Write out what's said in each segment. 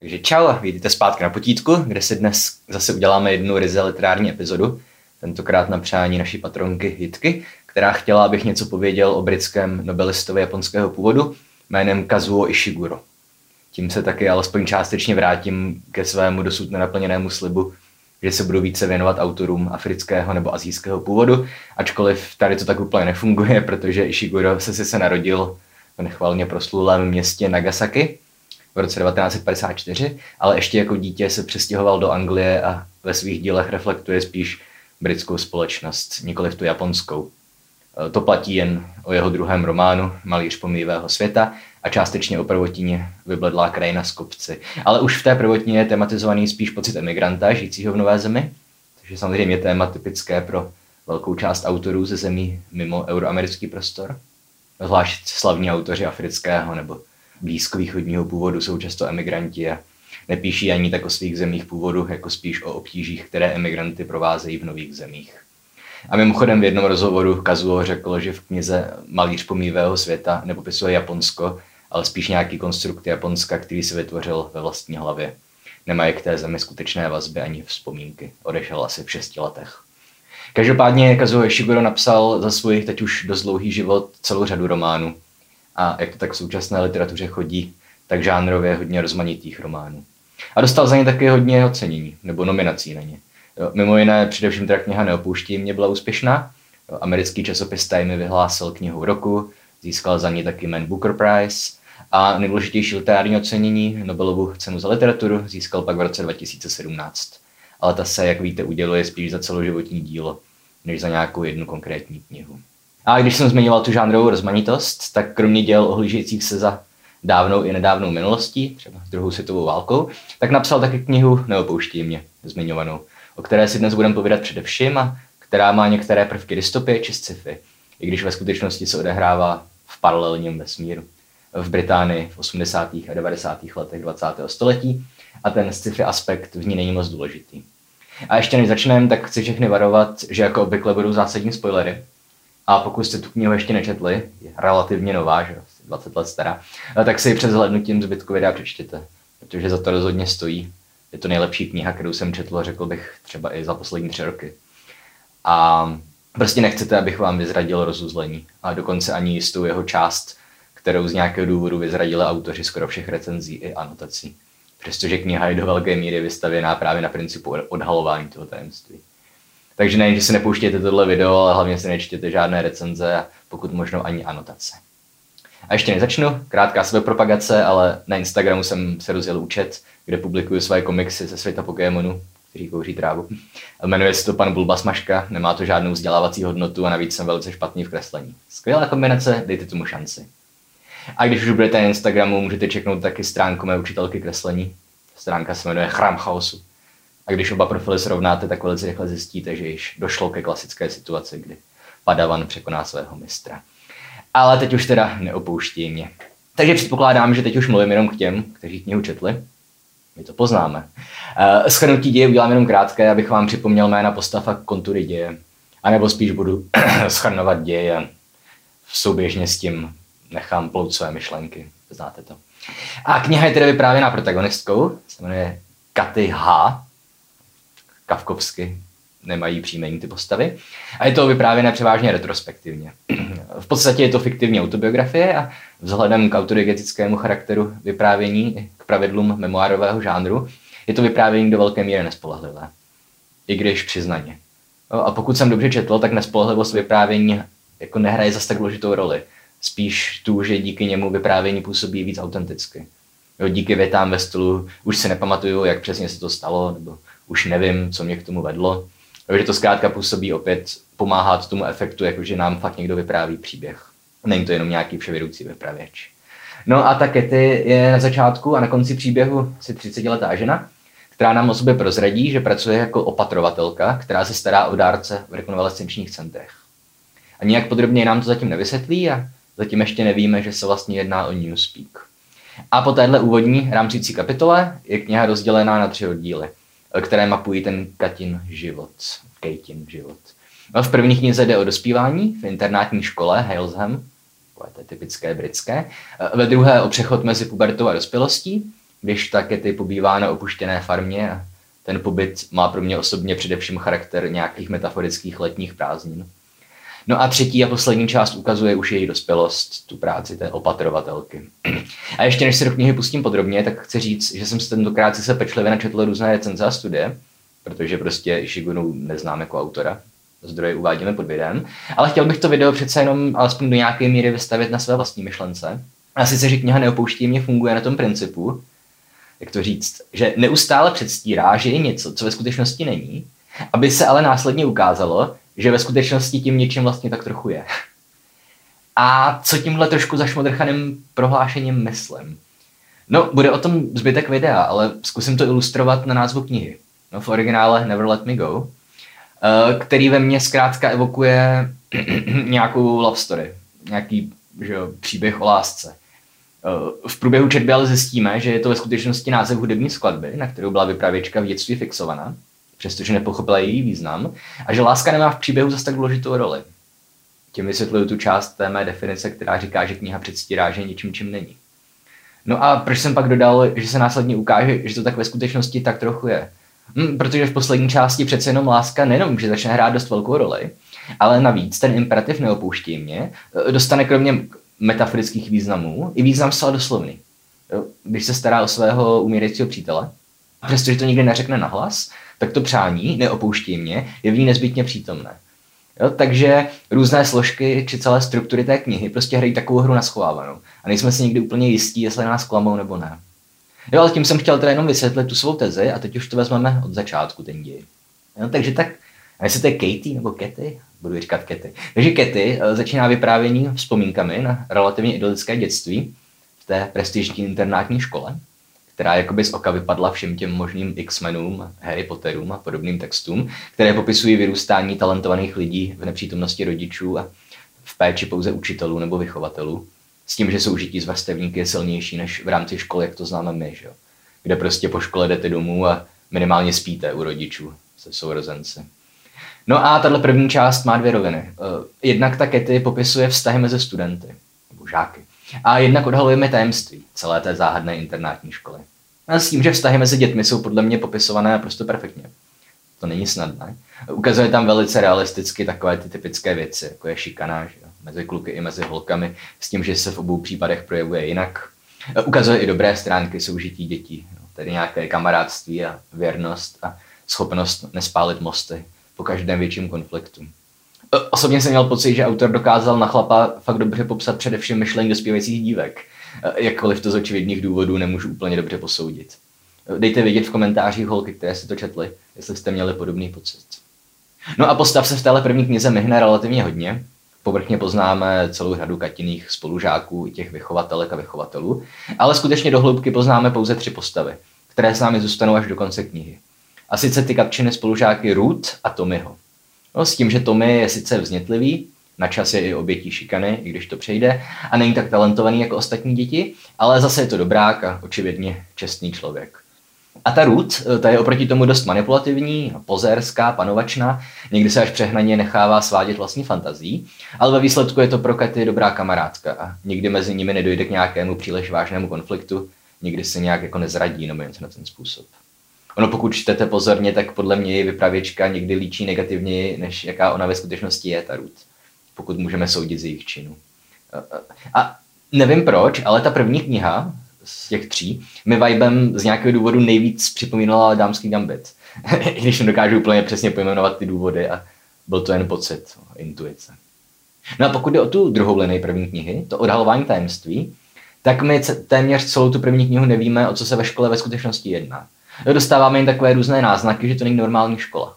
Takže čau, vítejte zpátky na potítku, kde si dnes zase uděláme jednu ryze literární epizodu, tentokrát na přání naší patronky Jitky, která chtěla, abych něco pověděl o britském nobelistovi japonského původu jménem Kazuo Ishiguro. Tím se taky alespoň částečně vrátím ke svému dosud nenaplněnému slibu, že se budu více věnovat autorům afrického nebo azijského původu, ačkoliv tady to tak úplně nefunguje, protože Ishiguro se se narodil v nechvalně proslulém městě Nagasaki, v roce 1954, ale ještě jako dítě se přestěhoval do Anglie a ve svých dílech reflektuje spíš britskou společnost, nikoli v tu japonskou. E, to platí jen o jeho druhém románu Malíř pomývého světa a částečně o prvotině Vybledlá krajina z kopci. Ale už v té prvotině je tematizovaný spíš pocit emigranta žijícího v nové zemi, což je samozřejmě téma typické pro velkou část autorů ze zemí mimo euroamerický prostor. Zvlášť slavní autoři afrického nebo blízkovýchodního původu jsou často emigranti a nepíší ani tak o svých zemích původu, jako spíš o obtížích, které emigranty provázejí v nových zemích. A mimochodem v jednom rozhovoru Kazuo řekl, že v knize Malíř pomývého světa nepopisuje Japonsko, ale spíš nějaký konstrukt Japonska, který si vytvořil ve vlastní hlavě. Nemají k té zemi skutečné vazby ani vzpomínky. Odešel asi v šesti letech. Každopádně Kazuo Ishiguro napsal za svůj teď už dost dlouhý život celou řadu románů a jak to tak v současné literatuře chodí, tak žánrově hodně rozmanitých románů. A dostal za ně taky hodně ocenění, nebo nominací na ně. Mimo jiné, především teda kniha Neopouští mě byla úspěšná. Americký časopis Time vyhlásil knihu roku, získal za ní taky Man Booker Prize a nejdůležitější literární ocenění, Nobelovu cenu za literaturu, získal pak v roce 2017. Ale ta se, jak víte, uděluje spíš za celoživotní dílo, než za nějakou jednu konkrétní knihu. A když jsem zmiňoval tu žánrovou rozmanitost, tak kromě děl ohlížejících se za dávnou i nedávnou minulostí, třeba druhou světovou válkou, tak napsal taky knihu Neopouští mě, zmiňovanou, o které si dnes budeme povídat především a která má některé prvky dystopie či sci-fi, i když ve skutečnosti se odehrává v paralelním vesmíru. V Británii v 80. a 90. letech 20. století a ten sci-fi aspekt v ní není moc důležitý. A ještě než začneme, tak chci všechny varovat, že jako obvykle budou zásadní spoilery, a pokud jste tu knihu ještě nečetli, je relativně nová, že 20 let stará, tak si ji před zhlednutím zbytku videa přečtěte, protože za to rozhodně stojí. Je to nejlepší kniha, kterou jsem četl, řekl bych třeba i za poslední tři roky. A prostě nechcete, abych vám vyzradil rozuzlení a dokonce ani jistou jeho část, kterou z nějakého důvodu vyzradili autoři skoro všech recenzí i anotací. Přestože kniha je do velké míry vystavěná právě na principu odhalování toho tajemství. Takže nejen, že si nepouštějte tohle video, ale hlavně si nečtěte žádné recenze a pokud možno ani anotace. A ještě nezačnu, krátká sebepropagace, ale na Instagramu jsem se rozjel účet, kde publikuju své komiksy ze světa Pokémonu, který kouří trávu. Jmenuje se to pan Bulba Smaška, nemá to žádnou vzdělávací hodnotu a navíc jsem velice špatný v kreslení. Skvělá kombinace, dejte tomu šanci. A když už budete na Instagramu, můžete čeknout taky stránku mé učitelky kreslení. Stránka se jmenuje Chrám chaosu. A když oba profily srovnáte, tak velice rychle zjistíte, že již došlo ke klasické situaci, kdy padavan překoná svého mistra. Ale teď už teda neopouští mě. Takže předpokládám, že teď už mluvím jenom k těm, kteří knihu četli. My to poznáme. Uh, schrnutí děje udělám jenom krátké, abych vám připomněl jména postav a kontury děje. A nebo spíš budu schrnovat děje souběžně s tím nechám plout své myšlenky. Znáte to. A kniha je tedy vyprávěná protagonistkou, se jmenuje Katy H kavkovsky nemají příjmení ty postavy. A je to vyprávěné převážně retrospektivně. v podstatě je to fiktivní autobiografie a vzhledem k autodiegetickému charakteru vyprávění, k pravidlům memoárového žánru, je to vyprávění do velké míry nespolehlivé. I když přiznaně. A pokud jsem dobře četl, tak nespolehlivost vyprávění jako nehraje zase tak důležitou roli. Spíš tu, že díky němu vyprávění působí víc autenticky. Jo, díky větám ve stylu už si nepamatuju, jak přesně se to stalo, nebo už nevím, co mě k tomu vedlo. Takže to zkrátka působí opět pomáhat tomu efektu, jakože nám fakt někdo vypráví příběh. Není to jenom nějaký vševědoucí vypravěč. No a ta Kety je na začátku a na konci příběhu asi 30-letá žena, která nám o sobě prozradí, že pracuje jako opatrovatelka, která se stará o dárce v rekonvalescenčních centrech. A nijak podrobně nám to zatím nevysvětlí a zatím ještě nevíme, že se vlastně jedná o Newspeak. A po téhle úvodní rámcící kapitole je kniha rozdělená na tři oddíly – které mapují ten Katin život, Katin život. No, v první knize jde o dospívání v internátní škole Halesham, to je typické britské. Ve druhé o přechod mezi pubertou a dospělostí když ta Kety pobývá na opuštěné farmě a ten pobyt má pro mě osobně především charakter nějakých metaforických letních prázdnin. No a třetí a poslední část ukazuje už její dospělost, tu práci té opatrovatelky. A ještě než se do knihy pustím podrobně, tak chci říct, že jsem se tentokrát se pečlivě načetl různé recenze a studie, protože prostě Ishigunu neznám jako autora, zdroje uvádíme pod videem, ale chtěl bych to video přece jenom alespoň do nějaké míry vystavit na své vlastní myšlence. A sice, že kniha Neopouští mě funguje na tom principu, jak to říct, že neustále předstírá, že je něco, co ve skutečnosti není, aby se ale následně ukázalo, že ve skutečnosti tím něčím vlastně tak trochu je. A co tímhle trošku zašmodrchaným prohlášením myslím? No, bude o tom zbytek videa, ale zkusím to ilustrovat na názvu knihy. No, v originále Never Let Me Go, eh, který ve mně zkrátka evokuje nějakou love story, nějaký že jo, příběh o lásce. Eh, v průběhu četby ale zjistíme, že je to ve skutečnosti název hudební skladby, na kterou byla vypravěčka v dětství fixovaná přestože nepochopila její význam, a že láska nemá v příběhu zase tak důležitou roli. Tím vysvětluju tu část té mé definice, která říká, že kniha předstírá, že je něčím, čím není. No a proč jsem pak dodal, že se následně ukáže, že to tak ve skutečnosti tak trochu je? Hm, protože v poslední části přece jenom láska nejenom, že začne hrát dost velkou roli, ale navíc ten imperativ neopouští mě, dostane kromě metaforických významů i význam zcela doslovný. Když se stará o svého umírajícího přítele, přestože to nikdy neřekne nahlas, tak to přání, neopouští mě, je v ní nezbytně přítomné. Jo, takže různé složky či celé struktury té knihy prostě hrají takovou hru na schovávanou. A nejsme si nikdy úplně jistí, jestli nás klamou nebo ne. Jo, ale tím jsem chtěl teda jenom vysvětlit tu svou tezi a teď už to vezmeme od začátku, ten děj. Jo, takže tak, a jestli to je Katie nebo Katy, budu říkat Katy. Takže Katy uh, začíná vyprávění vzpomínkami na relativně idylické dětství v té prestižní internátní škole, která jakoby z oka vypadla všem těm možným X-menům, Harry Potterům a podobným textům, které popisují vyrůstání talentovaných lidí v nepřítomnosti rodičů a v péči pouze učitelů nebo vychovatelů. S tím, že soužití s vrstevníky je silnější než v rámci školy, jak to známe my, že? kde prostě po škole jdete domů a minimálně spíte u rodičů se sourozenci. No a tahle první část má dvě roviny. Eh, jednak ta Kety popisuje vztahy mezi studenty, nebo žáky. A jednak odhalujeme tajemství celé té záhadné internátní školy. A s tím, že vztahy mezi dětmi jsou podle mě popisované naprosto perfektně. To není snadné. Ukazuje tam velice realisticky takové ty typické věci, jako je šikanáž mezi kluky i mezi holkami, s tím, že se v obou případech projevuje jinak. Ukazuje i dobré stránky soužití dětí, tedy nějaké kamarádství a věrnost a schopnost nespálit mosty po každém větším konfliktu. Osobně jsem měl pocit, že autor dokázal na chlapa fakt dobře popsat především myšlení dospívajících dívek. Jakkoliv to z očividných důvodů nemůžu úplně dobře posoudit. Dejte vědět v komentářích holky, které si to četli, jestli jste měli podobný pocit. No a postav se v téhle první knize myhne relativně hodně. Povrchně poznáme celou řadu katiných spolužáků i těch vychovatelek a vychovatelů, ale skutečně do hloubky poznáme pouze tři postavy, které s námi zůstanou až do konce knihy. A sice ty katčiny spolužáky Ruth a Tommyho. No, s tím, že Tommy je sice vznětlivý, na čas je i obětí šikany, i když to přejde, a není tak talentovaný jako ostatní děti, ale zase je to dobrák a očividně čestný člověk. A ta Ruth, ta je oproti tomu dost manipulativní, pozerská, panovačná, někdy se až přehnaně nechává svádět vlastní fantazí, ale ve výsledku je to pro Katy dobrá kamarádka a nikdy mezi nimi nedojde k nějakému příliš vážnému konfliktu, nikdy se nějak jako nezradí nebo něco na ten způsob. Ono pokud čtete pozorně, tak podle mě vypravěčka někdy líčí negativněji, než jaká ona ve skutečnosti je, ta Ruth. Pokud můžeme soudit z jejich činů. A nevím proč, ale ta první kniha z těch tří mi vibem z nějakého důvodu nejvíc připomínala dámský gambit. I když nedokážu úplně přesně pojmenovat ty důvody a byl to jen pocit, intuice. No a pokud jde o tu druhou linii první knihy, to odhalování tajemství, tak my téměř celou tu první knihu nevíme, o co se ve škole ve skutečnosti jedná. Dostáváme jen takové různé náznaky, že to není normální škola.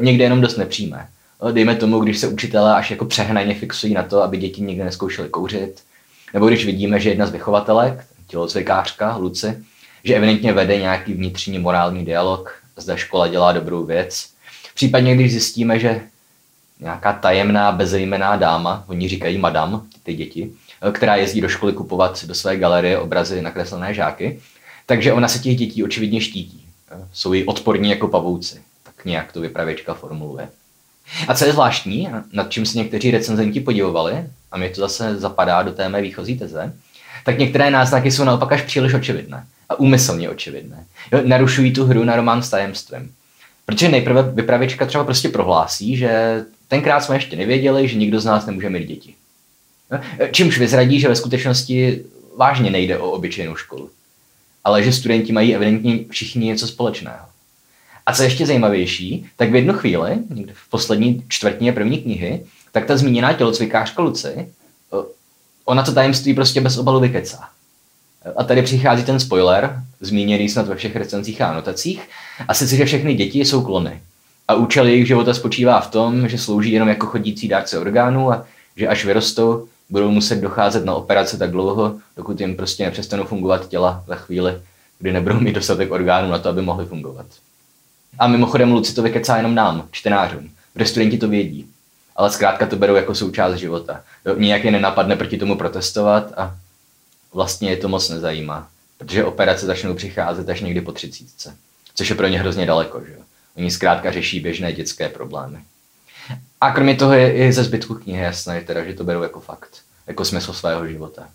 Někde jenom dost nepřímé. Dejme tomu, když se učitelé až jako přehnaně fixují na to, aby děti nikdy neskoušely kouřit, nebo když vidíme, že jedna z vychovatelek, tělocvikářka Luci, že evidentně vede nějaký vnitřní morální dialog, zda škola dělá dobrou věc. Případně, když zjistíme, že nějaká tajemná, bezejmená dáma, oni říkají madam, ty děti, která jezdí do školy kupovat do své galerie obrazy nakreslené žáky, takže ona se těch dětí očividně štítí. Jsou jí odporní jako pavouci. Tak nějak to vypravěčka formuluje. A co je zvláštní, nad čím se někteří recenzenti podívali, a mě to zase zapadá do té mé výchozí teze, tak některé náznaky jsou naopak až příliš očividné. A úmyslně očividné. Jo, narušují tu hru na román s tajemstvím. Protože nejprve vypravěčka třeba prostě prohlásí, že tenkrát jsme ještě nevěděli, že nikdo z nás nemůže mít děti. Jo? Čímž vyzradí, že ve skutečnosti vážně nejde o obyčejnou školu. Ale že studenti mají evidentně všichni něco společného. A co ještě zajímavější, tak v jednu chvíli, někde v poslední čtvrtině první knihy, tak ta zmíněná tělocvikářka Luci, ona to tajemství prostě bez obalu vykecá. A tady přichází ten spoiler, zmíněný snad ve všech recenzích a anotacích, a sice, že všechny děti jsou klony. A účel jejich života spočívá v tom, že slouží jenom jako chodící dárce orgánů a že až vyrostou, budou muset docházet na operace tak dlouho, dokud jim prostě nepřestanou fungovat těla ve chvíli, kdy nebudou mít dostatek orgánů na to, aby mohly fungovat. A mimochodem Luci to vykecá jenom nám, čtenářům, protože studenti to vědí. Ale zkrátka to berou jako součást života. Nijak je nenapadne proti tomu protestovat a vlastně je to moc nezajímá. Protože operace začnou přicházet až někdy po třicítce. Což je pro ně hrozně daleko, že. Oni zkrátka řeší běžné dětské problémy. A kromě toho je i ze zbytku knihy jasné, teda, že to berou jako fakt, jako smysl svého života.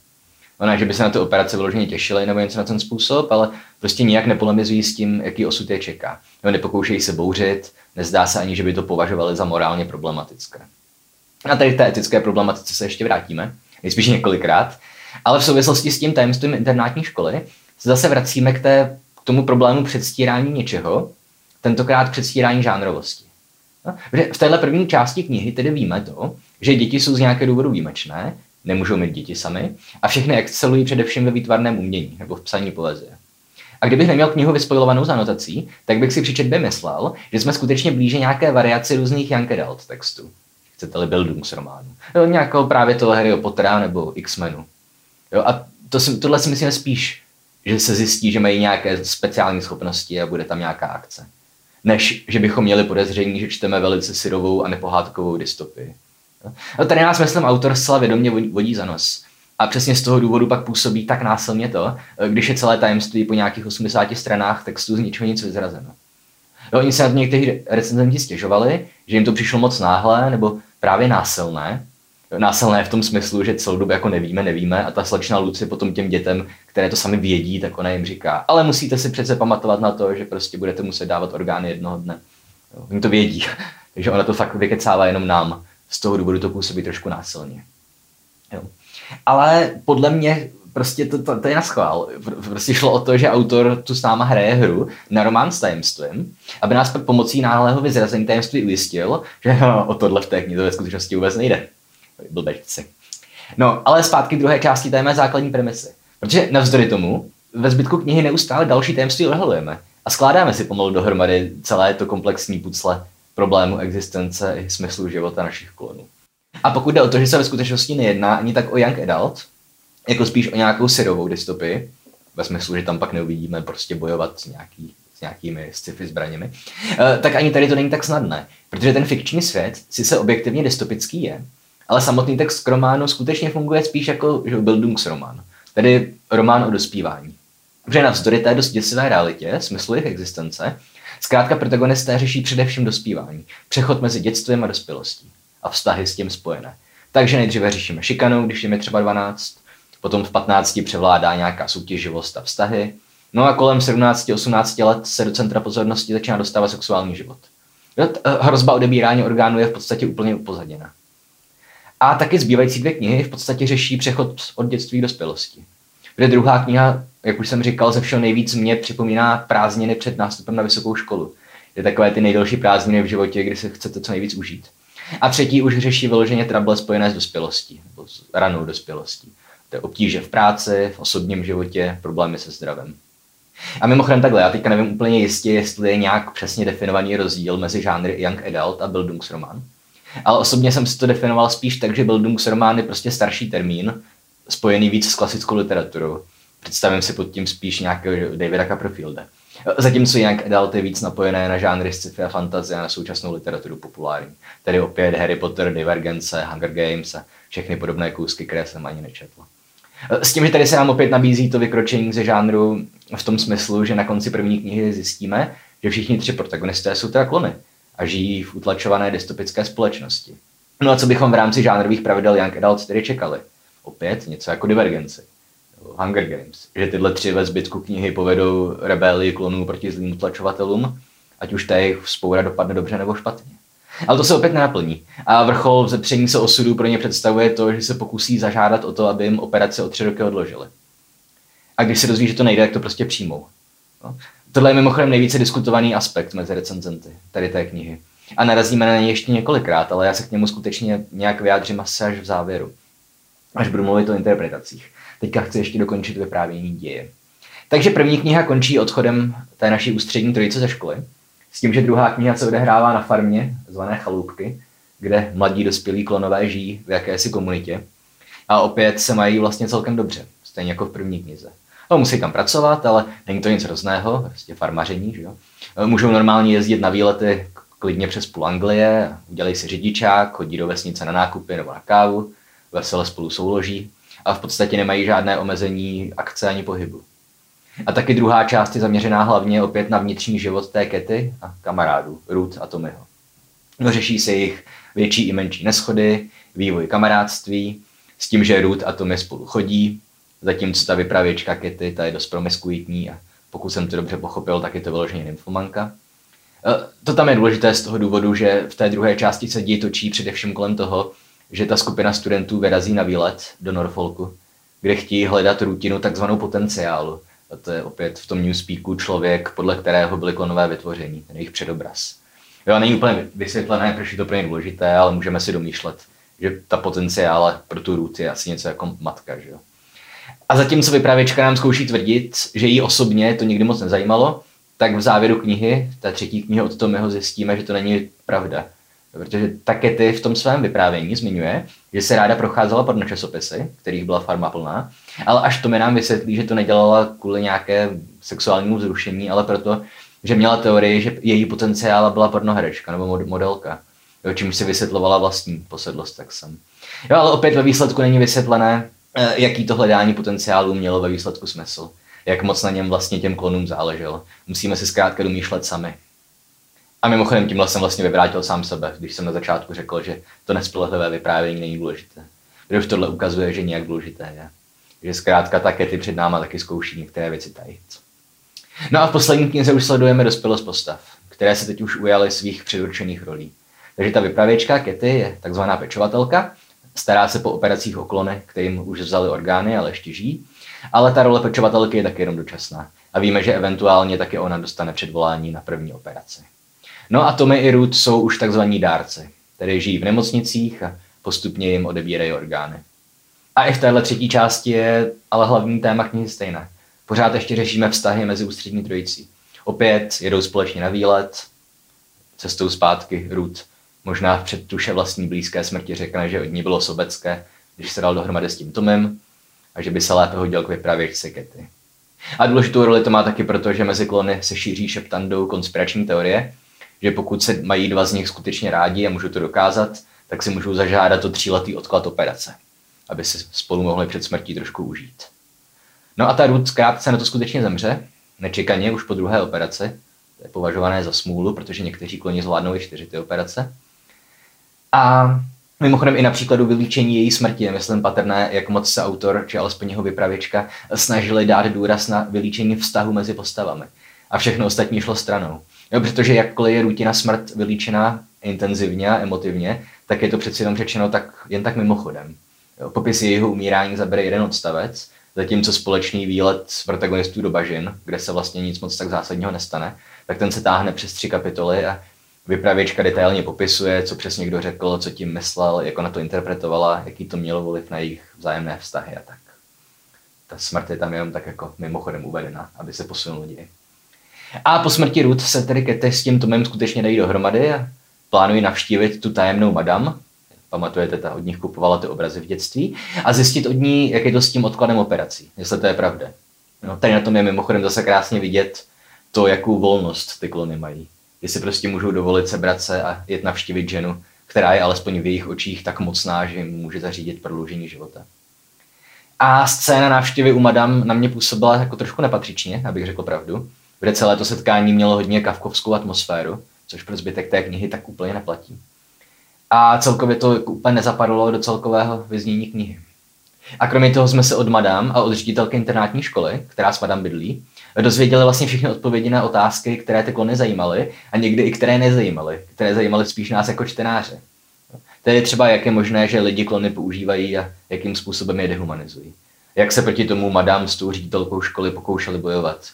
No ne, že by se na ty operace vyloženě těšili nebo něco na ten způsob, ale prostě nijak nepolemizují s tím, jaký osud je čeká. No, nepokoušejí se bouřit, nezdá se ani, že by to považovali za morálně problematické. A tady té etické problematice se ještě vrátíme, nejspíš několikrát, ale v souvislosti s tím tajemstvím internátní školy se zase vracíme k, té, k tomu problému předstírání něčeho, tentokrát předstírání žánrovosti. V téhle první části knihy tedy víme to, že děti jsou z nějaké důvodu výjimečné, nemůžou mít děti sami a všechny excelují především ve výtvarném umění nebo v psaní poezie. A kdybych neměl knihu vyspojovanou z anotací, tak bych si při četbě myslel, že jsme skutečně blíže nějaké variaci různých Adult textů. Chcete-li Bildungsrománu. Jo, nějakého právě toho Harryho Pottera nebo X-Menu. Jo, a to si, tohle si myslím spíš, že se zjistí, že mají nějaké speciální schopnosti a bude tam nějaká akce. Než, že bychom měli podezření, že čteme velice syrovou a nepohádkovou dystopii. No, tady nás, myslím, autor zcela vědomě vodí za nos. A přesně z toho důvodu pak působí tak násilně to, když je celé tajemství po nějakých 80 stranách textu z ničeho nic vyzrazeno. Jo, oni se na to někteří recenzenti stěžovali, že jim to přišlo moc náhle nebo právě násilné. Násilné v tom smyslu, že celou dobu jako nevíme, nevíme a ta slečna Luci potom těm dětem, které to sami vědí, tak ona jim říká, ale musíte si přece pamatovat na to, že prostě budete muset dávat orgány jednoho dne. Jo, oni to vědí, takže ona to fakt vykecává jenom nám z toho důvodu to působí trošku násilně. Jo. Ale podle mě prostě to, to, to je na schvál. Prostě šlo o to, že autor tu s náma hraje hru na román s tajemstvím, aby nás pak pomocí náhlého vyzrazení tajemství ujistil, že no, o tohle v té knize ve skutečnosti vůbec nejde. Blbečci. No, ale zpátky druhé části té základní premisy. Protože navzdory tomu ve zbytku knihy neustále další tajemství odhalujeme a skládáme si pomalu dohromady celé to komplexní pucle problému existence i smyslu života našich klonů. A pokud jde o to, že se ve skutečnosti nejedná ani tak o young adult, jako spíš o nějakou syrovou dystopii, ve smyslu, že tam pak neuvidíme prostě bojovat s, nějaký, s nějakými sci-fi zbraněmi, eh, tak ani tady to není tak snadné, protože ten fikční svět sice objektivně dystopický je, ale samotný text románu skutečně funguje spíš jako že Bildungsroman, tedy román o dospívání. Protože navzdory té dost děsivé realitě, smyslu jejich existence, Zkrátka protagonisté řeší především dospívání, přechod mezi dětstvím a dospělostí a vztahy s tím spojené. Takže nejdříve řešíme šikanu, když je mi třeba 12, potom v 15 převládá nějaká soutěživost a vztahy, no a kolem 17-18 let se do centra pozornosti začíná dostávat sexuální život. Eh, hrozba odebírání orgánů je v podstatě úplně upozaděna. A taky zbývající dvě knihy v podstatě řeší přechod od dětství k dospělosti. Kde druhá kniha, jak už jsem říkal, ze všeho nejvíc mě připomíná prázdniny před nástupem na vysokou školu. Je takové ty nejdelší prázdniny v životě, kdy se chcete co nejvíc užít. A třetí už řeší vyloženě trable spojené s dospělostí, nebo s ranou dospělostí. To je obtíže v práci, v osobním životě, problémy se zdravím. A mimochodem takhle, já teďka nevím úplně jistě, jestli je nějak přesně definovaný rozdíl mezi žánry Young Adult a Bildungsroman. Ale osobně jsem si to definoval spíš tak, že Bildungsroman je prostě starší termín, spojený víc s klasickou literaturou. Představím si pod tím spíš nějakého Davida Copperfielda. Zatímco Young Adult je víc napojené na žánry sci-fi a fantazie a na současnou literaturu populární. Tedy opět Harry Potter, Divergence, Hunger Games a všechny podobné kousky, které jsem ani nečetl. S tím, že tady se nám opět nabízí to vykročení ze žánru v tom smyslu, že na konci první knihy zjistíme, že všichni tři protagonisté jsou teda klony a žijí v utlačované dystopické společnosti. No a co bychom v rámci žánrových pravidel Young Adult tedy čekali? opět něco jako divergenci. Hunger Games, že tyhle tři ve zbytku knihy povedou rebelii klonů proti zlým utlačovatelům, ať už ta jejich spoura dopadne dobře nebo špatně. Ale to se opět nenaplní. A vrchol vzepření se osudu pro ně představuje to, že se pokusí zažádat o to, aby jim operaci o tři roky odložili. A když se dozví, že to nejde, tak to prostě přijmou. No. Tohle je mimochodem nejvíce diskutovaný aspekt mezi recenzenty tady té knihy. A narazíme na něj ještě několikrát, ale já se k němu skutečně nějak vyjádřím asi až v závěru. Až budu mluvit o interpretacích. Teďka chci ještě dokončit vyprávění děje. Takže první kniha končí odchodem té naší ústřední trojice ze školy, s tím, že druhá kniha se odehrává na farmě, zvané Chalupky, kde mladí dospělí klonové žijí v jakési komunitě. A opět se mají vlastně celkem dobře, stejně jako v první knize. No, musí tam pracovat, ale není to nic hrozného, prostě farmaření, že jo. Můžou normálně jezdit na výlety klidně přes půl Anglie, udělají si řidičák, chodí do vesnice na nákupy nebo na kávu, vesele spolu souloží a v podstatě nemají žádné omezení akce ani pohybu. A taky druhá část je zaměřená hlavně opět na vnitřní život té Kety a kamarádů, Ruth a Tommyho. No, řeší se jich větší i menší neschody, vývoj kamarádství, s tím, že Ruth a Tommy spolu chodí, zatímco ta vypravěčka Kety, ta je dost promiskuitní a pokud jsem to dobře pochopil, tak je to vyloženě nymfomanka. E, to tam je důležité z toho důvodu, že v té druhé části se děj točí především kolem toho, že ta skupina studentů vyrazí na výlet do Norfolku, kde chtějí hledat rutinu takzvanou potenciálu. A to je opět v tom newspeaku člověk, podle kterého byly klonové vytvoření, ten jejich předobraz. Jo, není úplně vysvětlené, proč je to úplně důležité, ale můžeme si domýšlet, že ta potenciála pro tu Ruth je asi něco jako matka. Že jo? A zatímco vypravěčka nám zkouší tvrdit, že jí osobně to nikdy moc nezajímalo, tak v závěru knihy, té třetí knihy od Tommyho zjistíme, že to není pravda. Protože Takety v tom svém vyprávění zmiňuje, že se ráda procházela pod časopisy, kterých byla farma plná, ale až to mi nám vysvětlí, že to nedělala kvůli nějaké sexuálnímu vzrušení, ale proto, že měla teorii, že její potenciál byla pornoherečka nebo modelka, jo, čímž si vysvětlovala vlastní posedlost sexem. Jo, ale opět ve výsledku není vysvětlené, jaký to hledání potenciálu mělo ve výsledku smysl. Jak moc na něm vlastně těm klonům záleželo. Musíme si zkrátka domýšlet sami. A mimochodem tímhle jsem vlastně vyvrátil sám sebe, když jsem na začátku řekl, že to nespolehlivé vyprávění není důležité. Protože už tohle ukazuje, že nějak důležité je. Že zkrátka také ty před náma taky zkouší některé věci tajit. No a v poslední knize už sledujeme dospělost postav, které se teď už ujaly svých předurčených rolí. Takže ta vypravěčka Kety je takzvaná pečovatelka, stará se po operacích o klony, kterým už vzali orgány, ale ještě žijí. Ale ta role pečovatelky je taky jenom dočasná. A víme, že eventuálně taky ona dostane předvolání na první operaci. No a Tommy i Ruth jsou už takzvaní dárci, tedy žijí v nemocnicích a postupně jim odebírají orgány. A i v téhle třetí části je ale hlavní téma knihy stejné. Pořád ještě řešíme vztahy mezi ústřední trojicí. Opět jedou společně na výlet, cestou zpátky Ruth možná v předtuše vlastní blízké smrti řekne, že od ní bylo sobecké, když se dal dohromady s tím Tomem a že by se lépe hodil k vypravěčce Kety. A důležitou roli to má taky proto, že mezi klony se šíří šeptandou konspirační teorie, že pokud se mají dva z nich skutečně rádi a můžou to dokázat, tak si můžou zažádat o tříletý odklad operace, aby si spolu mohli před smrtí trošku užít. No a ta Ruth zkrátce na to skutečně zemře, nečekaně už po druhé operaci. To je považované za smůlu, protože někteří kloni zvládnou i čtyři ty operace. A Mimochodem i na příkladu vylíčení její smrti je, myslím, patrné, jak moc se autor, či alespoň jeho vypravěčka, snažili dát důraz na vylíčení vztahu mezi postavami. A všechno ostatní šlo stranou. Jo, protože jakkoliv je rutina smrt vylíčená intenzivně a emotivně, tak je to přeci jenom řečeno tak, jen tak mimochodem. Jo, popis jejího umírání zabere jeden odstavec, zatímco společný výlet z protagonistů do bažin, kde se vlastně nic moc tak zásadního nestane, tak ten se táhne přes tři kapitoly a vypravěčka detailně popisuje, co přesně kdo řekl, co tím myslel, jak ona to interpretovala, jaký to mělo vliv na jejich vzájemné vztahy a tak. Ta smrt je tam jenom tak jako mimochodem uvedena, aby se posunul děj. A po smrti Ruth se tedy Kete s tím Tomem skutečně dají dohromady a plánují navštívit tu tajemnou madam, pamatujete, ta od nich kupovala ty obrazy v dětství, a zjistit od ní, jak je to s tím odkladem operací, jestli to je pravda. No, tady na tom je mimochodem zase krásně vidět to, jakou volnost ty klony mají. Jestli prostě můžou dovolit sebrat se a jet navštívit ženu, která je alespoň v jejich očích tak mocná, že jim může zařídit prodloužení života. A scéna návštěvy u madam na mě působila jako trošku nepatřičně, abych řekl pravdu, kde celé to setkání mělo hodně kavkovskou atmosféru, což pro zbytek té knihy tak úplně neplatí. A celkově to úplně nezapadlo do celkového vyznění knihy. A kromě toho jsme se od madam a od ředitelky internátní školy, která s madam bydlí, dozvěděli vlastně všechny odpovědi na otázky, které ty klony zajímaly a někdy i které nezajímaly, které zajímaly spíš nás jako čtenáře. Tedy třeba, jak je možné, že lidi klony používají a jakým způsobem je dehumanizují. Jak se proti tomu madam s tou ředitelkou školy pokoušeli bojovat.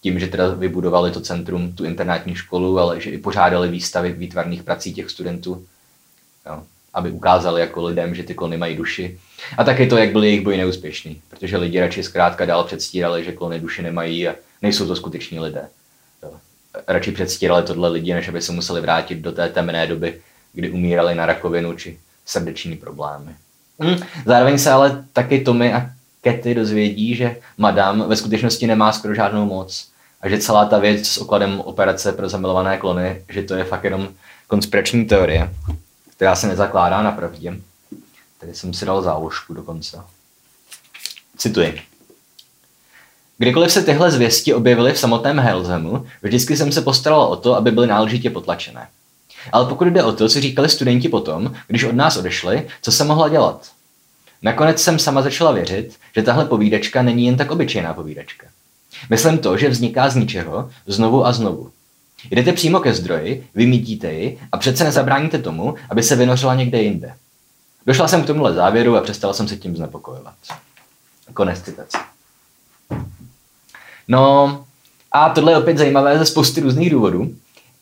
Tím, že teda vybudovali to centrum, tu internátní školu, ale že i pořádali výstavy výtvarných prací těch studentů. Jo aby ukázali jako lidem, že ty klony mají duši. A taky to, jak byl jejich boj neúspěšný, protože lidi radši zkrátka dál předstírali, že klony duši nemají a nejsou to skuteční lidé. Radši předstírali tohle lidi, než aby se museli vrátit do té temné doby, kdy umírali na rakovinu či srdeční problémy. Hmm. Zároveň se ale taky Tommy a Kety dozvědí, že madam ve skutečnosti nemá skoro žádnou moc a že celá ta věc s okladem operace pro zamilované klony, že to je fakt jenom konspirační teorie která se nezakládá na pravdě. Tady jsem si dal záložku dokonce. Cituji. Kdykoliv se tyhle zvěsti objevily v samotném Helzemu, vždycky jsem se postaral o to, aby byly náležitě potlačené. Ale pokud jde o to, co říkali studenti potom, když od nás odešli, co se mohla dělat? Nakonec jsem sama začala věřit, že tahle povídačka není jen tak obyčejná povídačka. Myslím to, že vzniká z ničeho, znovu a znovu. Jdete přímo ke zdroji, vymítíte ji a přece nezabráníte tomu, aby se vynořila někde jinde. Došla jsem k tomuhle závěru a přestala jsem se tím znepokojovat. Konec citace. No a tohle je opět zajímavé ze spousty různých důvodů.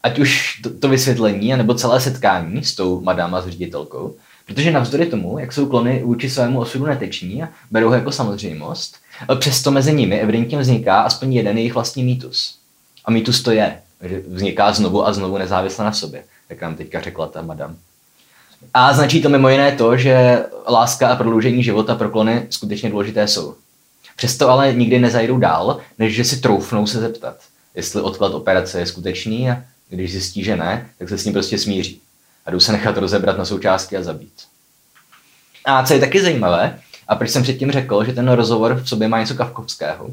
Ať už to, to vysvětlení, nebo celé setkání s tou madáma s ředitelkou. Protože navzdory tomu, jak jsou klony vůči svému osudu neteční a berou ho jako samozřejmost, přesto mezi nimi evidentně vzniká aspoň jeden jejich vlastní mýtus. A mýtus to je, že vzniká znovu a znovu nezávisle na sobě, jak nám teďka řekla ta madam. A značí to mimo jiné to, že láska a prodloužení života pro klony skutečně důležité jsou. Přesto ale nikdy nezajdou dál, než že si troufnou se zeptat, jestli odklad operace je skutečný a když zjistí, že ne, tak se s ním prostě smíří a jdou se nechat rozebrat na součástky a zabít. A co je taky zajímavé, a proč jsem předtím řekl, že ten rozhovor v sobě má něco kavkovského,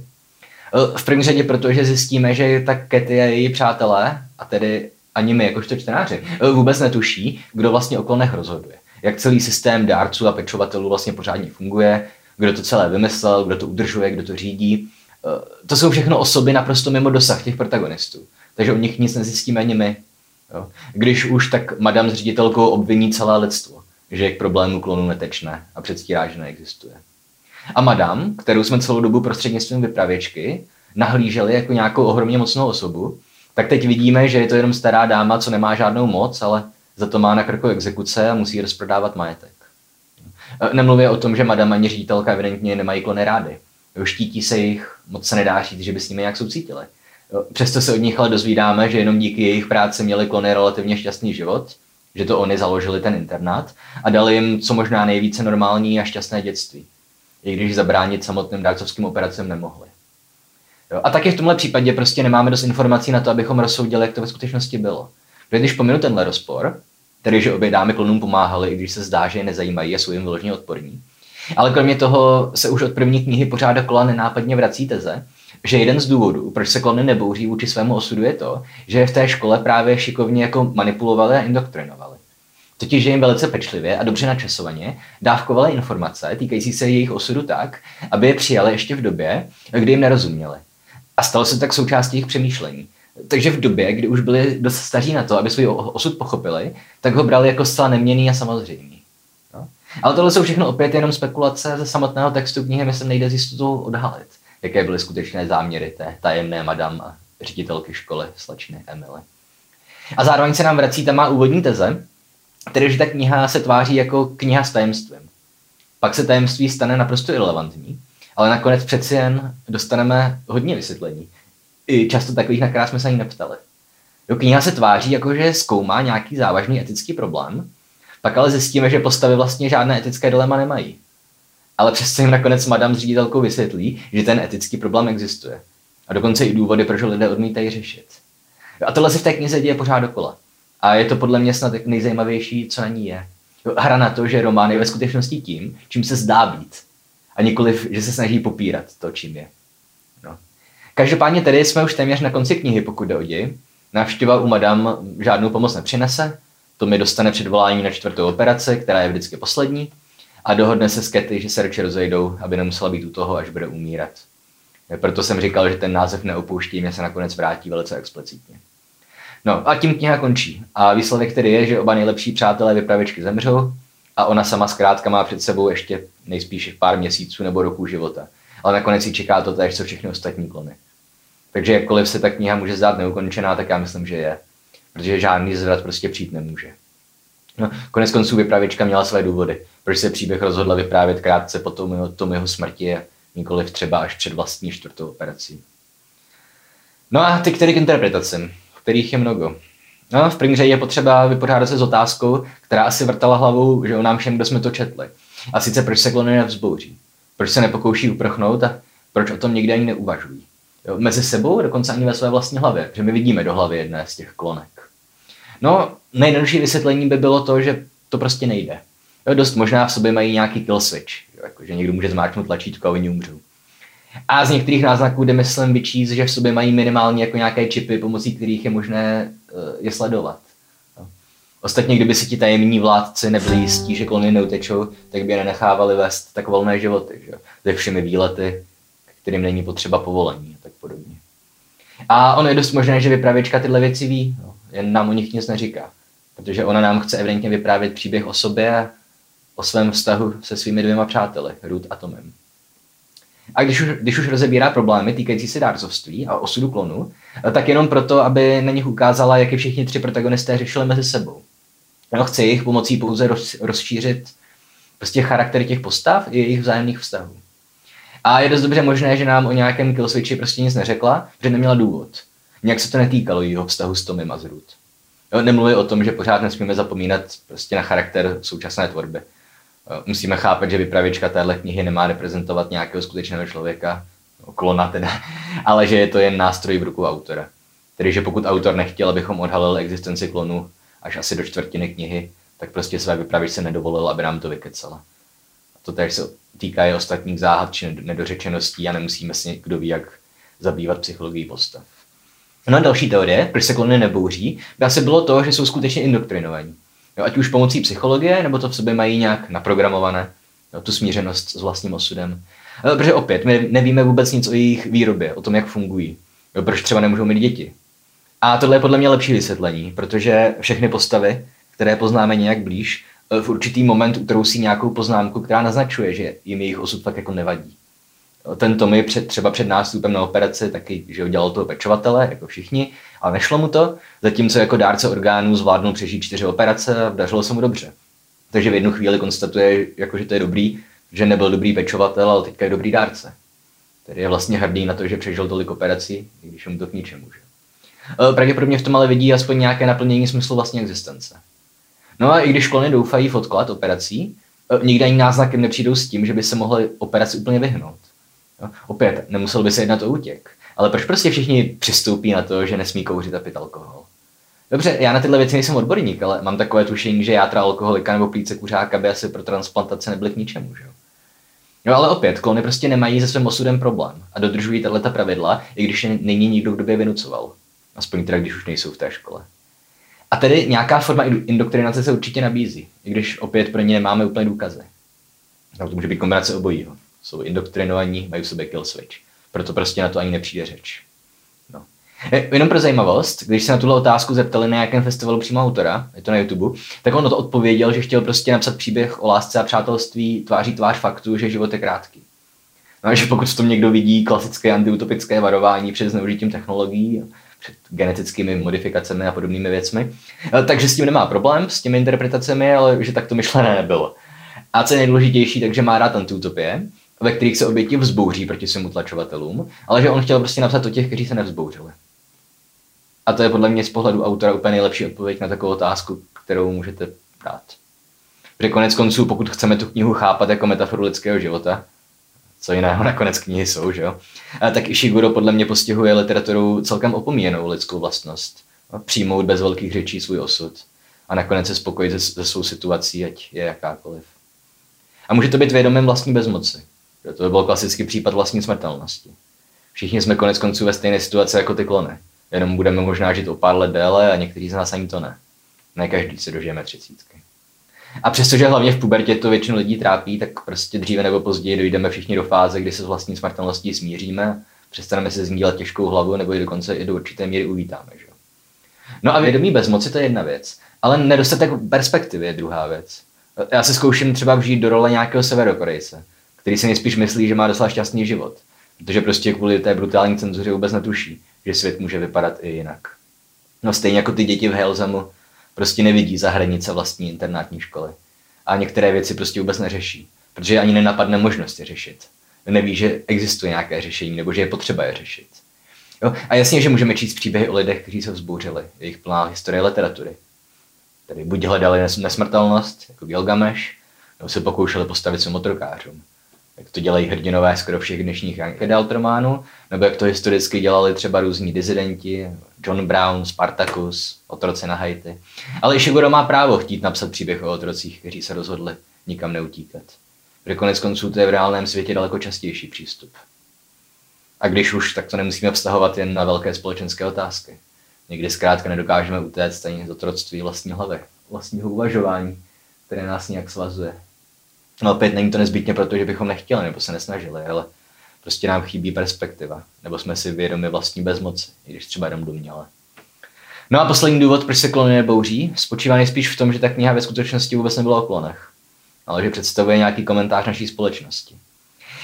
v první řadě protože zjistíme, že tak Katy a její přátelé, a tedy ani my jakožto čtenáři, eh, vůbec netuší, kdo vlastně o klonech rozhoduje. Jak celý systém dárců a pečovatelů vlastně pořádně funguje, kdo to celé vymyslel, kdo to udržuje, kdo to řídí. Eh, to jsou všechno osoby naprosto mimo dosah těch protagonistů. Takže o nich nic nezjistíme ani my. Když už, tak madam s ředitelkou obviní celé lidstvo, že je k problému klonu netečné a předstírá, že neexistuje. A madam, kterou jsme celou dobu prostřednictvím vypravěčky nahlíželi jako nějakou ohromně mocnou osobu, tak teď vidíme, že je to jenom stará dáma, co nemá žádnou moc, ale za to má na krku exekuce a musí rozprodávat majetek. Nemluvě o tom, že madam ani ředitelka evidentně nemají klony rády. Štítí se jich, moc se nedá říct, že by s nimi nějak soucítili. Přesto se od nich ale dozvídáme, že jenom díky jejich práci měli klony relativně šťastný život, že to oni založili ten internát a dali jim co možná nejvíce normální a šťastné dětství i když zabránit samotným dárcovským operacím nemohli. Jo? A taky v tomhle případě prostě nemáme dost informací na to, abychom rozsoudili, jak to ve skutečnosti bylo. Když pominu tenhle rozpor, tedy že obě dámy klonům pomáhaly, i když se zdá, že je nezajímají a jsou jim vyloženě odporní. Ale kromě toho se už od první knihy pořád dokola nenápadně vrací teze, že jeden z důvodů, proč se klony nebouří vůči svému osudu, je to, že je v té škole právě šikovně jako manipulovali a indoktrinovali. Totiž, že jim velice pečlivě a dobře načasovaně dávkovali informace týkající se jejich osudu tak, aby je přijali ještě v době, kdy jim nerozuměli. A stalo se tak součástí jejich přemýšlení. Takže v době, kdy už byli dost staří na to, aby svůj osud pochopili, tak ho brali jako zcela neměný a samozřejmý. No? Ale tohle jsou všechno opět jenom spekulace ze samotného textu knihy, myslím, nejde z jistotou odhalit, jaké byly skutečné záměry té tajemné madam a ředitelky školy slečny Emily. A zároveň se nám vrací ta má úvodní teze, Tedy, že ta kniha se tváří jako kniha s tajemstvím. Pak se tajemství stane naprosto irrelevantní, ale nakonec přeci jen dostaneme hodně vysvětlení. I často takových, na která jsme se ani neptali. Jo, kniha se tváří jako, že zkoumá nějaký závažný etický problém, pak ale zjistíme, že postavy vlastně žádné etické dilema nemají. Ale přesto jim nakonec madam s ředitelkou vysvětlí, že ten etický problém existuje. A dokonce i důvody, proč lidé odmítají řešit. A tohle se v té knize děje pořád dokola. A je to podle mě snad nejzajímavější, co na ní je. Hra na to, že román je ve skutečnosti tím, čím se zdá být. A nikoliv, že se snaží popírat to, čím je. No. Každopádně tedy jsme už téměř na konci knihy, pokud jde o děj. Návštěva u madam žádnou pomoc nepřinese, to mi dostane předvolání na čtvrtou operaci, která je vždycky poslední. a dohodne se s Kety, že se radši rozejdou, aby nemusela být u toho, až bude umírat. Proto jsem říkal, že ten název neopouští, mě se nakonec vrátí velice explicitně. No a tím kniha končí. A výsledek tedy je, že oba nejlepší přátelé vypravěčky zemřou a ona sama zkrátka má před sebou ještě nejspíše pár měsíců nebo roků života. Ale nakonec si čeká to též, co všechny ostatní klony. Takže jakkoliv se ta kniha může zdát neukončená, tak já myslím, že je. Protože žádný zvrat prostě přijít nemůže. No, konec konců vypravěčka měla své důvody, proč se příběh rozhodla vyprávět krátce po tom, tom jeho smrti nikoliv třeba až před vlastní čtvrtou operací. No a ty který k interpretacím, kterých je mnogo. No, v první řadě je potřeba vypořádat se s otázkou, která asi vrtala hlavou, že nám všem, kdo jsme to četli. A sice proč se klony nevzbouří? Proč se nepokouší uprchnout a proč o tom nikdy ani neuvažují? Jo, mezi sebou, dokonce ani ve své vlastní hlavě, že my vidíme do hlavy jedné z těch klonek. No, nejjednodušší vysvětlení by bylo to, že to prostě nejde. Jo, dost možná v sobě mají nějaký kill switch, jo, jako, že někdo může zmáčknout tlačítko a oni umřou. A z některých náznaků jde myslím vyčíst, že v sobě mají minimálně jako nějaké čipy, pomocí kterých je možné uh, je sledovat. Ostatně, kdyby si ti tajemní vládci nebyli jistí, že klony neutečou, tak by je nenechávali vést tak volné životy, že? ze všemi výlety, kterým není potřeba povolení a tak podobně. A ono je dost možné, že vypravěčka tyhle věci ví, no, jen nám o nich nic neříká. Protože ona nám chce evidentně vyprávět příběh o sobě a o svém vztahu se svými dvěma přáteli, Ruth a Tomem. A když už, když už rozebírá problémy týkající se dárcovství a osudu klonu, tak jenom proto, aby na nich ukázala, jak je všichni tři protagonisté řešili mezi sebou. No, chce jich pomocí pouze roz, rozšířit prostě charakter těch postav i jejich vzájemných vztahů. A je dost dobře možné, že nám o nějakém killswitchi prostě nic neřekla, že neměla důvod. Nějak se to netýkalo jeho vztahu s Tomem Ruth. Jo, nemluví o tom, že pořád nesmíme zapomínat prostě na charakter současné tvorby. Musíme chápat, že vypravěčka téhle knihy nemá reprezentovat nějakého skutečného člověka, no, klona teda, ale že je to jen nástroj v rukou autora. Tedy, že pokud autor nechtěl, abychom odhalili existenci klonu až asi do čtvrtiny knihy, tak prostě své vypravěčce nedovolil, aby nám to vykecala. A to tež se týká i ostatních záhad či nedořečeností a nemusíme si kdo ví, jak zabývat psychologií postav. No a další teorie, proč se klony nebouří, by asi bylo to, že jsou skutečně indoktrinovaní. Jo, ať už pomocí psychologie, nebo to v sobě mají nějak naprogramované, jo, tu smířenost s vlastním osudem. Jo, protože opět, my nevíme vůbec nic o jejich výrobě, o tom, jak fungují. Jo, proč třeba nemůžou mít děti. A tohle je podle mě lepší vysvětlení, protože všechny postavy, které poznáme nějak blíž, v určitý moment utrousí nějakou poznámku, která naznačuje, že jim jejich osud fakt jako nevadí. Ten Tommy před, třeba před nástupem na operaci taky, že udělal toho pečovatele, jako všichni, ale nešlo mu to, zatímco jako dárce orgánů zvládnul přežít čtyři operace a dařilo se mu dobře. Takže v jednu chvíli konstatuje, jako, že to je dobrý, že nebyl dobrý pečovatel, ale teďka je dobrý dárce. Tedy je vlastně hrdý na to, že přežil tolik operací, i když mu to k ničemu. Že? E, pravděpodobně v tom ale vidí aspoň nějaké naplnění smyslu vlastní existence. No a i když klony doufají v odklad operací, e, nikdy ani náznakem nepřijdou s tím, že by se mohli operaci úplně vyhnout. Jo? Opět, nemusel by se jednat o útěk. Ale proč prostě všichni přistoupí na to, že nesmí kouřit a pít alkohol? Dobře, já na tyhle věci nejsem odborník, ale mám takové tušení, že játra alkoholika nebo plíce kuřáka by asi pro transplantace nebyly k ničemu, že jo? No ale opět, klony prostě nemají se svým osudem problém a dodržují tato pravidla, i když není nikdo, kdo by je vynucoval. Aspoň teda, když už nejsou v té škole. A tedy nějaká forma indoktrinace se určitě nabízí, i když opět pro ně nemáme úplně důkazy. No, to může být kombinace obojího. Jsou indoktrinovaní, mají v sobě kill switch. Proto prostě na to ani nepřijde řeč. No. E, jenom pro zajímavost, když se na tuhle otázku zeptali na nějakém festivalu přímo autora, je to na YouTube, tak on to odpověděl, že chtěl prostě napsat příběh o lásce a přátelství tváří tvář faktu, že život je krátký. No a že pokud v tom někdo vidí klasické antiutopické varování před zneužitím technologií, před genetickými modifikacemi a podobnými věcmi, e, takže s tím nemá problém, s těmi interpretacemi, ale že tak to myšlené nebylo. A co je nejdůležitější, takže má rád antiutopie, ve kterých se oběti vzbouří proti svým utlačovatelům, ale že on chtěl prostě napsat o těch, kteří se nevzbouřili. A to je podle mě z pohledu autora úplně nejlepší odpověď na takovou otázku, kterou můžete dát. Protože konec konců, pokud chceme tu knihu chápat jako metaforu lidského života, co jiného nakonec knihy jsou, že jo? A tak Ishiguro podle mě postihuje literaturou celkem opomíjenou lidskou vlastnost. No, přijmout bez velkých řečí svůj osud a nakonec se spokojit se, se svou situací, ať je jakákoliv. A může to být vědomím vlastní bezmoci. To by byl klasický případ vlastní smrtelnosti. Všichni jsme konec konců ve stejné situaci jako ty klony. Jenom budeme možná žít o pár let déle a někteří z nás ani to ne. Ne každý se dožijeme třicítky. A přestože hlavně v pubertě to většinu lidí trápí, tak prostě dříve nebo později dojdeme všichni do fáze, kdy se s vlastní smrtelností smíříme, přestaneme se zmílat těžkou hlavu nebo i dokonce i do určité míry uvítáme. Že? No a vědomí bezmoci to je jedna věc, ale nedostatek perspektivy je druhá věc. Já se zkouším třeba vžít do role nějakého severokorejce, který si nejspíš myslí, že má docela šťastný život, protože prostě kvůli té brutální cenzuře vůbec netuší, že svět může vypadat i jinak. No stejně jako ty děti v Helzamu prostě nevidí za hranice vlastní internátní školy. A některé věci prostě vůbec neřeší, protože ani nenapadne možnost je řešit. Neví, že existuje nějaké řešení nebo že je potřeba je řešit. Jo? A jasně, že můžeme číst příběhy o lidech, kteří se vzbouřili, jejich plná historie literatury. Tedy buď hledali nesmrtelnost, jako Gilgamesh, nebo se pokoušeli postavit se motorkářům. Jak to dělají hrdinové skoro všech dnešních Adult románů, nebo jak to historicky dělali třeba různí dizidenti, John Brown, Spartacus, otroci na Haiti. Ale Ishiguro má právo chtít napsat příběh o otrocích, kteří se rozhodli nikam neutíkat. Protože konec konců to je v reálném světě daleko častější přístup. A když už, tak to nemusíme vztahovat jen na velké společenské otázky. Někdy zkrátka nedokážeme utéct ani z otroctví vlastní hlavy, vlastního uvažování, které nás nějak svazuje. No opět není to nezbytně proto, že bychom nechtěli nebo se nesnažili, ale prostě nám chybí perspektiva, nebo jsme si vědomi vlastní bezmoci, i když třeba jenom domněle. No a poslední důvod, proč se klony nebouří, spočívá nejspíš v tom, že ta kniha ve skutečnosti vůbec nebyla o klonech, ale že představuje nějaký komentář naší společnosti.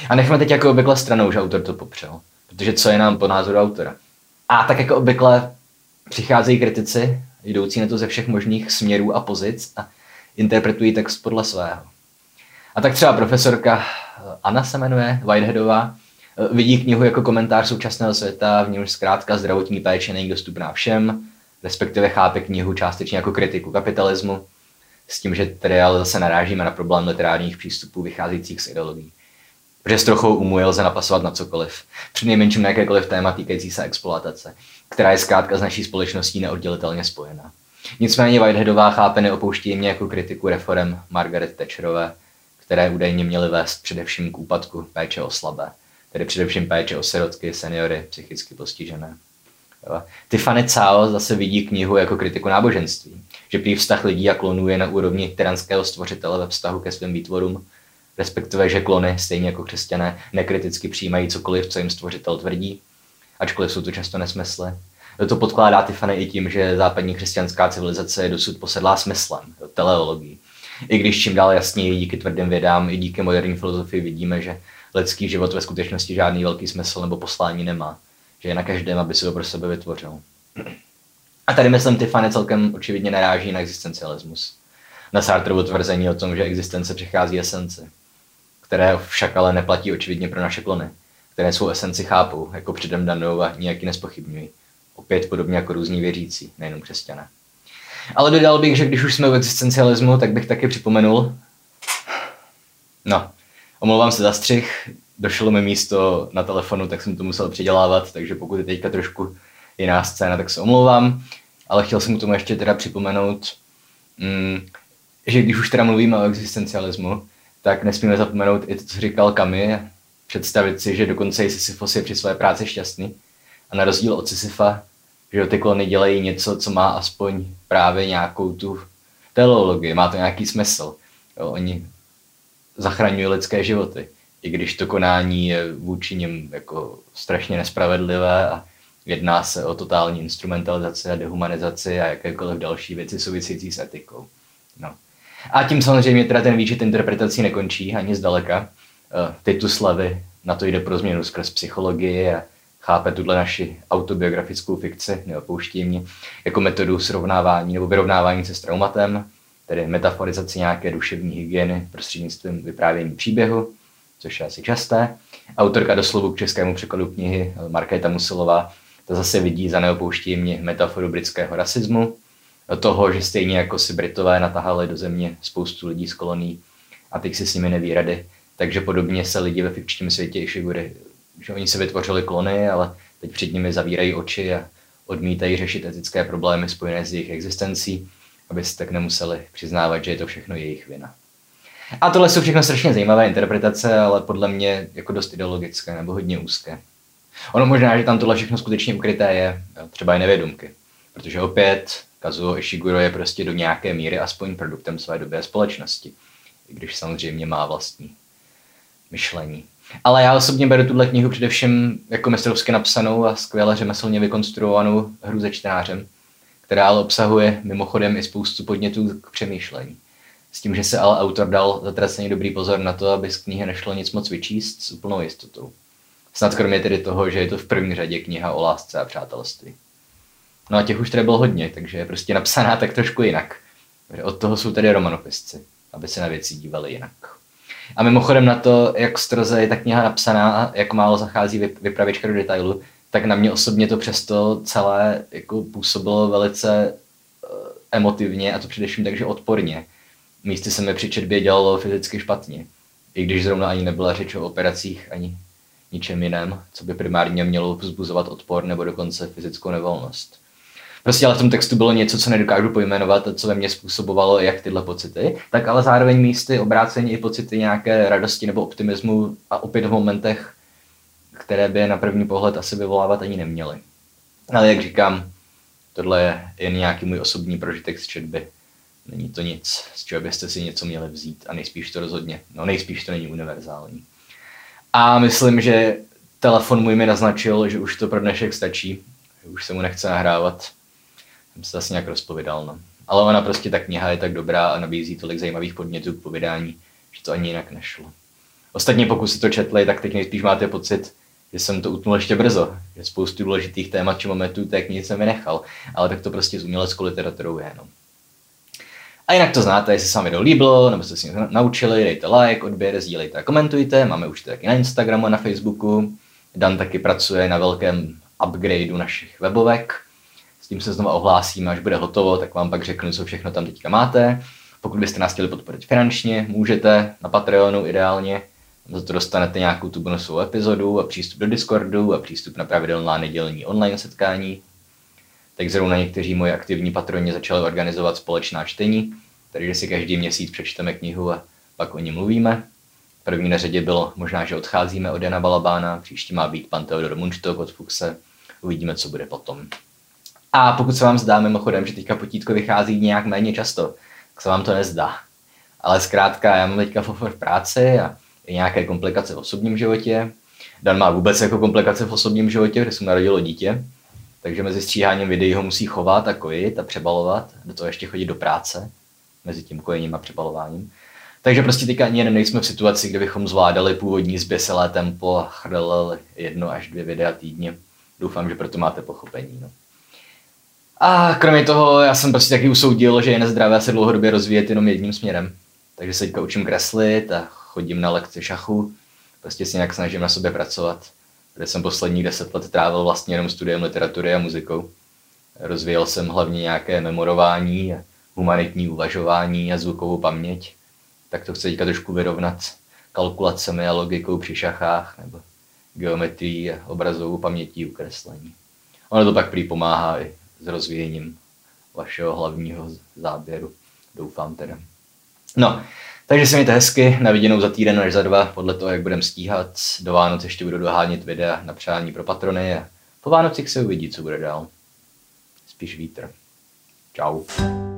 A nechme teď jako obvykle stranou, že autor to popřel, protože co je nám po názoru autora. A tak jako obvykle přicházejí kritici, jdoucí na to ze všech možných směrů a pozic a interpretují text podle svého. A tak třeba profesorka eh, Anna se jmenuje, Whiteheadová, eh, vidí knihu jako komentář současného světa, v němž zkrátka zdravotní péče není dostupná všem, respektive chápe knihu částečně jako kritiku kapitalismu, s tím, že tedy ale zase narážíme na problém literárních přístupů vycházejících z ideologií. Protože s trochou umu je lze napasovat na cokoliv. Při nejmenším na jakékoliv téma týkající se exploatace, která je zkrátka s naší společností neoddělitelně spojená. Nicméně Whiteheadová chápe neopouští mě jako kritiku reform Margaret Thatcherové, které údajně měly vést především k úpadku péče o slabé, tedy především péče o sirotky, seniory, psychicky postižené. Tiffany Cao zase vidí knihu jako kritiku náboženství, že prý vztah lidí a klonů je na úrovni tyranského stvořitele ve vztahu ke svým výtvorům, respektive že klony, stejně jako křesťané, nekriticky přijímají cokoliv, co jim stvořitel tvrdí, ačkoliv jsou to často nesmysly. To podkládá Tiffany i tím, že západní křesťanská civilizace je dosud posedlá smyslem, teleologií. I když čím dál jasněji díky tvrdým vědám i díky moderní filozofii vidíme, že lidský život ve skutečnosti žádný velký smysl nebo poslání nemá. Že je na každém, aby si ho pro sebe vytvořil. A tady myslím, Tiffany celkem očividně naráží na existencialismus. Na Sartrovo tvrzení o tom, že existence přechází esenci, které však ale neplatí očividně pro naše klony, které svou esenci chápou jako předem danou a nijak ji nespochybňují. Opět podobně jako různí věřící, nejenom křesťané. Ale dodal bych, že když už jsme u existencialismu, tak bych taky připomenul. No, omlouvám se za střih, došlo mi místo na telefonu, tak jsem to musel přidělávat, takže pokud je teďka trošku jiná scéna, tak se omlouvám. Ale chtěl jsem k tomu ještě teda připomenout, mm, že když už teda mluvíme o existencialismu, tak nesmíme zapomenout i to, co říkal Kami, představit si, že dokonce i Sisyfos je při své práci šťastný. A na rozdíl od Sisyfa že ty klony dělají něco, co má aspoň právě nějakou tu teleologii, má to nějaký smysl. Jo, oni zachraňují lidské životy, i když to konání je vůči nim jako strašně nespravedlivé a jedná se o totální instrumentalizaci a dehumanizaci a jakékoliv další věci související s etikou. No. A tím samozřejmě teda ten výčet interpretací nekončí ani zdaleka. Eh, Ty slavy na to jde pro změnu skrz psychologii a chápe tuhle naši autobiografickou fikci, neopouští mě, jako metodu srovnávání nebo vyrovnávání se s traumatem, tedy metaforizaci nějaké duševní hygieny prostřednictvím vyprávění příběhu, což je asi časté. Autorka doslovu k českému překladu knihy Markéta Musilová to zase vidí za neopouští mě metaforu britského rasismu, toho, že stejně jako si Britové natahali do země spoustu lidí z kolonií a teď si s nimi neví rady, takže podobně se lidi ve fikčním světě i že oni se vytvořili klony, ale teď před nimi zavírají oči a odmítají řešit etické problémy spojené s jejich existencí, aby si tak nemuseli přiznávat, že je to všechno jejich vina. A tohle jsou všechno strašně zajímavé interpretace, ale podle mě jako dost ideologické nebo hodně úzké. Ono možná, že tam tohle všechno skutečně ukryté je, třeba i nevědomky. Protože opět Kazuo Ishiguro je prostě do nějaké míry aspoň produktem své doby a společnosti, i když samozřejmě má vlastní myšlení. Ale já osobně beru tuhle knihu především jako mistrovsky napsanou a skvěle řemeslně vykonstruovanou hru ze čtenářem, která ale obsahuje mimochodem i spoustu podnětů k přemýšlení. S tím, že se ale autor dal zatraceně dobrý pozor na to, aby z knihy nešlo nic moc vyčíst s úplnou jistotou. Snad kromě tedy toho, že je to v první řadě kniha o lásce a přátelství. No a těch už tady bylo hodně, takže je prostě napsaná tak trošku jinak. Od toho jsou tady romanopisci, aby se na věci dívali jinak. A mimochodem na to, jak stroze je ta kniha napsaná a jak málo zachází vypravěčka do detailu, tak na mě osobně to přesto celé jako působilo velice uh, emotivně a to především takže odporně. Místy se mi při četbě dělalo fyzicky špatně. I když zrovna ani nebyla řeč o operacích, ani ničem jiném, co by primárně mělo vzbuzovat odpor nebo dokonce fyzickou nevolnost. Prostě ale v tom textu bylo něco, co nedokážu pojmenovat a co ve mně způsobovalo jak tyhle pocity, tak ale zároveň místy obrácení i pocity nějaké radosti nebo optimismu a opět v momentech, které by na první pohled asi vyvolávat ani neměly. Ale jak říkám, tohle je jen nějaký můj osobní prožitek z četby. Není to nic, z čeho byste si něco měli vzít a nejspíš to rozhodně, no nejspíš to není univerzální. A myslím, že telefon můj mi naznačil, že už to pro dnešek stačí, že už se mu nechce nahrávat. Jsem se asi nějak rozpovědal, no. Ale ona prostě ta kniha je tak dobrá a nabízí tolik zajímavých podnětů k povídání, že to ani jinak nešlo. Ostatně pokud si to četli, tak teď nejspíš máte pocit, že jsem to utnul ještě brzo, že spoustu důležitých témat či momentů té knihy jsem vynechal, ale tak to prostě s uměleckou literaturou je. No. A jinak to znáte, jestli se vám video líbilo, nebo jste si něco naučili, dejte like, odběr, sdílejte a komentujte. Máme už taky na Instagramu a na Facebooku. Dan taky pracuje na velkém upgradeu našich webovek. Tím se znovu ohlásíme, až bude hotovo, tak vám pak řeknu, co všechno tam teďka máte. Pokud byste nás chtěli podporit finančně, můžete na Patreonu ideálně. Za to dostanete nějakou tu bonusovou epizodu a přístup do Discordu a přístup na pravidelná nedělní online setkání tak zrovna někteří moji aktivní patroni začali organizovat společná čtení, takže si každý měsíc přečteme knihu a pak o ní mluvíme. První na řadě bylo možná, že odcházíme od Jana Balabána, příští má být pan Theodor Munštok od Fuxe, uvidíme, co bude potom. A pokud se vám zdá mimochodem, že teďka potítko vychází nějak méně často, tak se vám to nezdá. Ale zkrátka, já mám teďka v práci a i nějaké komplikace v osobním životě. Dan má vůbec jako komplikace v osobním životě, kde se narodilo dítě, takže mezi stříháním videí ho musí chovat a kojit a přebalovat, do toho ještě chodit do práce, mezi tím kojením a přebalováním. Takže prostě teďka ani nejsme v situaci, kde bychom zvládali původní zběsilé tempo a chrlili jedno až dvě videa týdně. Doufám, že proto máte pochopení. No. A kromě toho, já jsem prostě taky usoudil, že je nezdravé se dlouhodobě rozvíjet jenom jedním směrem. Takže se teďka učím kreslit a chodím na lekce šachu. Prostě si nějak snažím na sobě pracovat kde jsem poslední deset let trávil vlastně jenom studiem literatury a muzikou. Rozvíjel jsem hlavně nějaké memorování, humanitní uvažování a zvukovou paměť. Tak to chci teďka trošku vyrovnat kalkulacemi a logikou při šachách nebo geometrií a obrazovou pamětí ukreslení. Ono to pak prý pomáhá i s rozvíjením vašeho hlavního záběru. Doufám teda. No, takže se mějte hezky, na viděnou za týden až za dva, podle toho, jak budeme stíhat. Do Vánoc ještě budu dohánět videa na přání pro patrony a po Vánocích se uvidí, co bude dál. Spíš vítr. Ciao.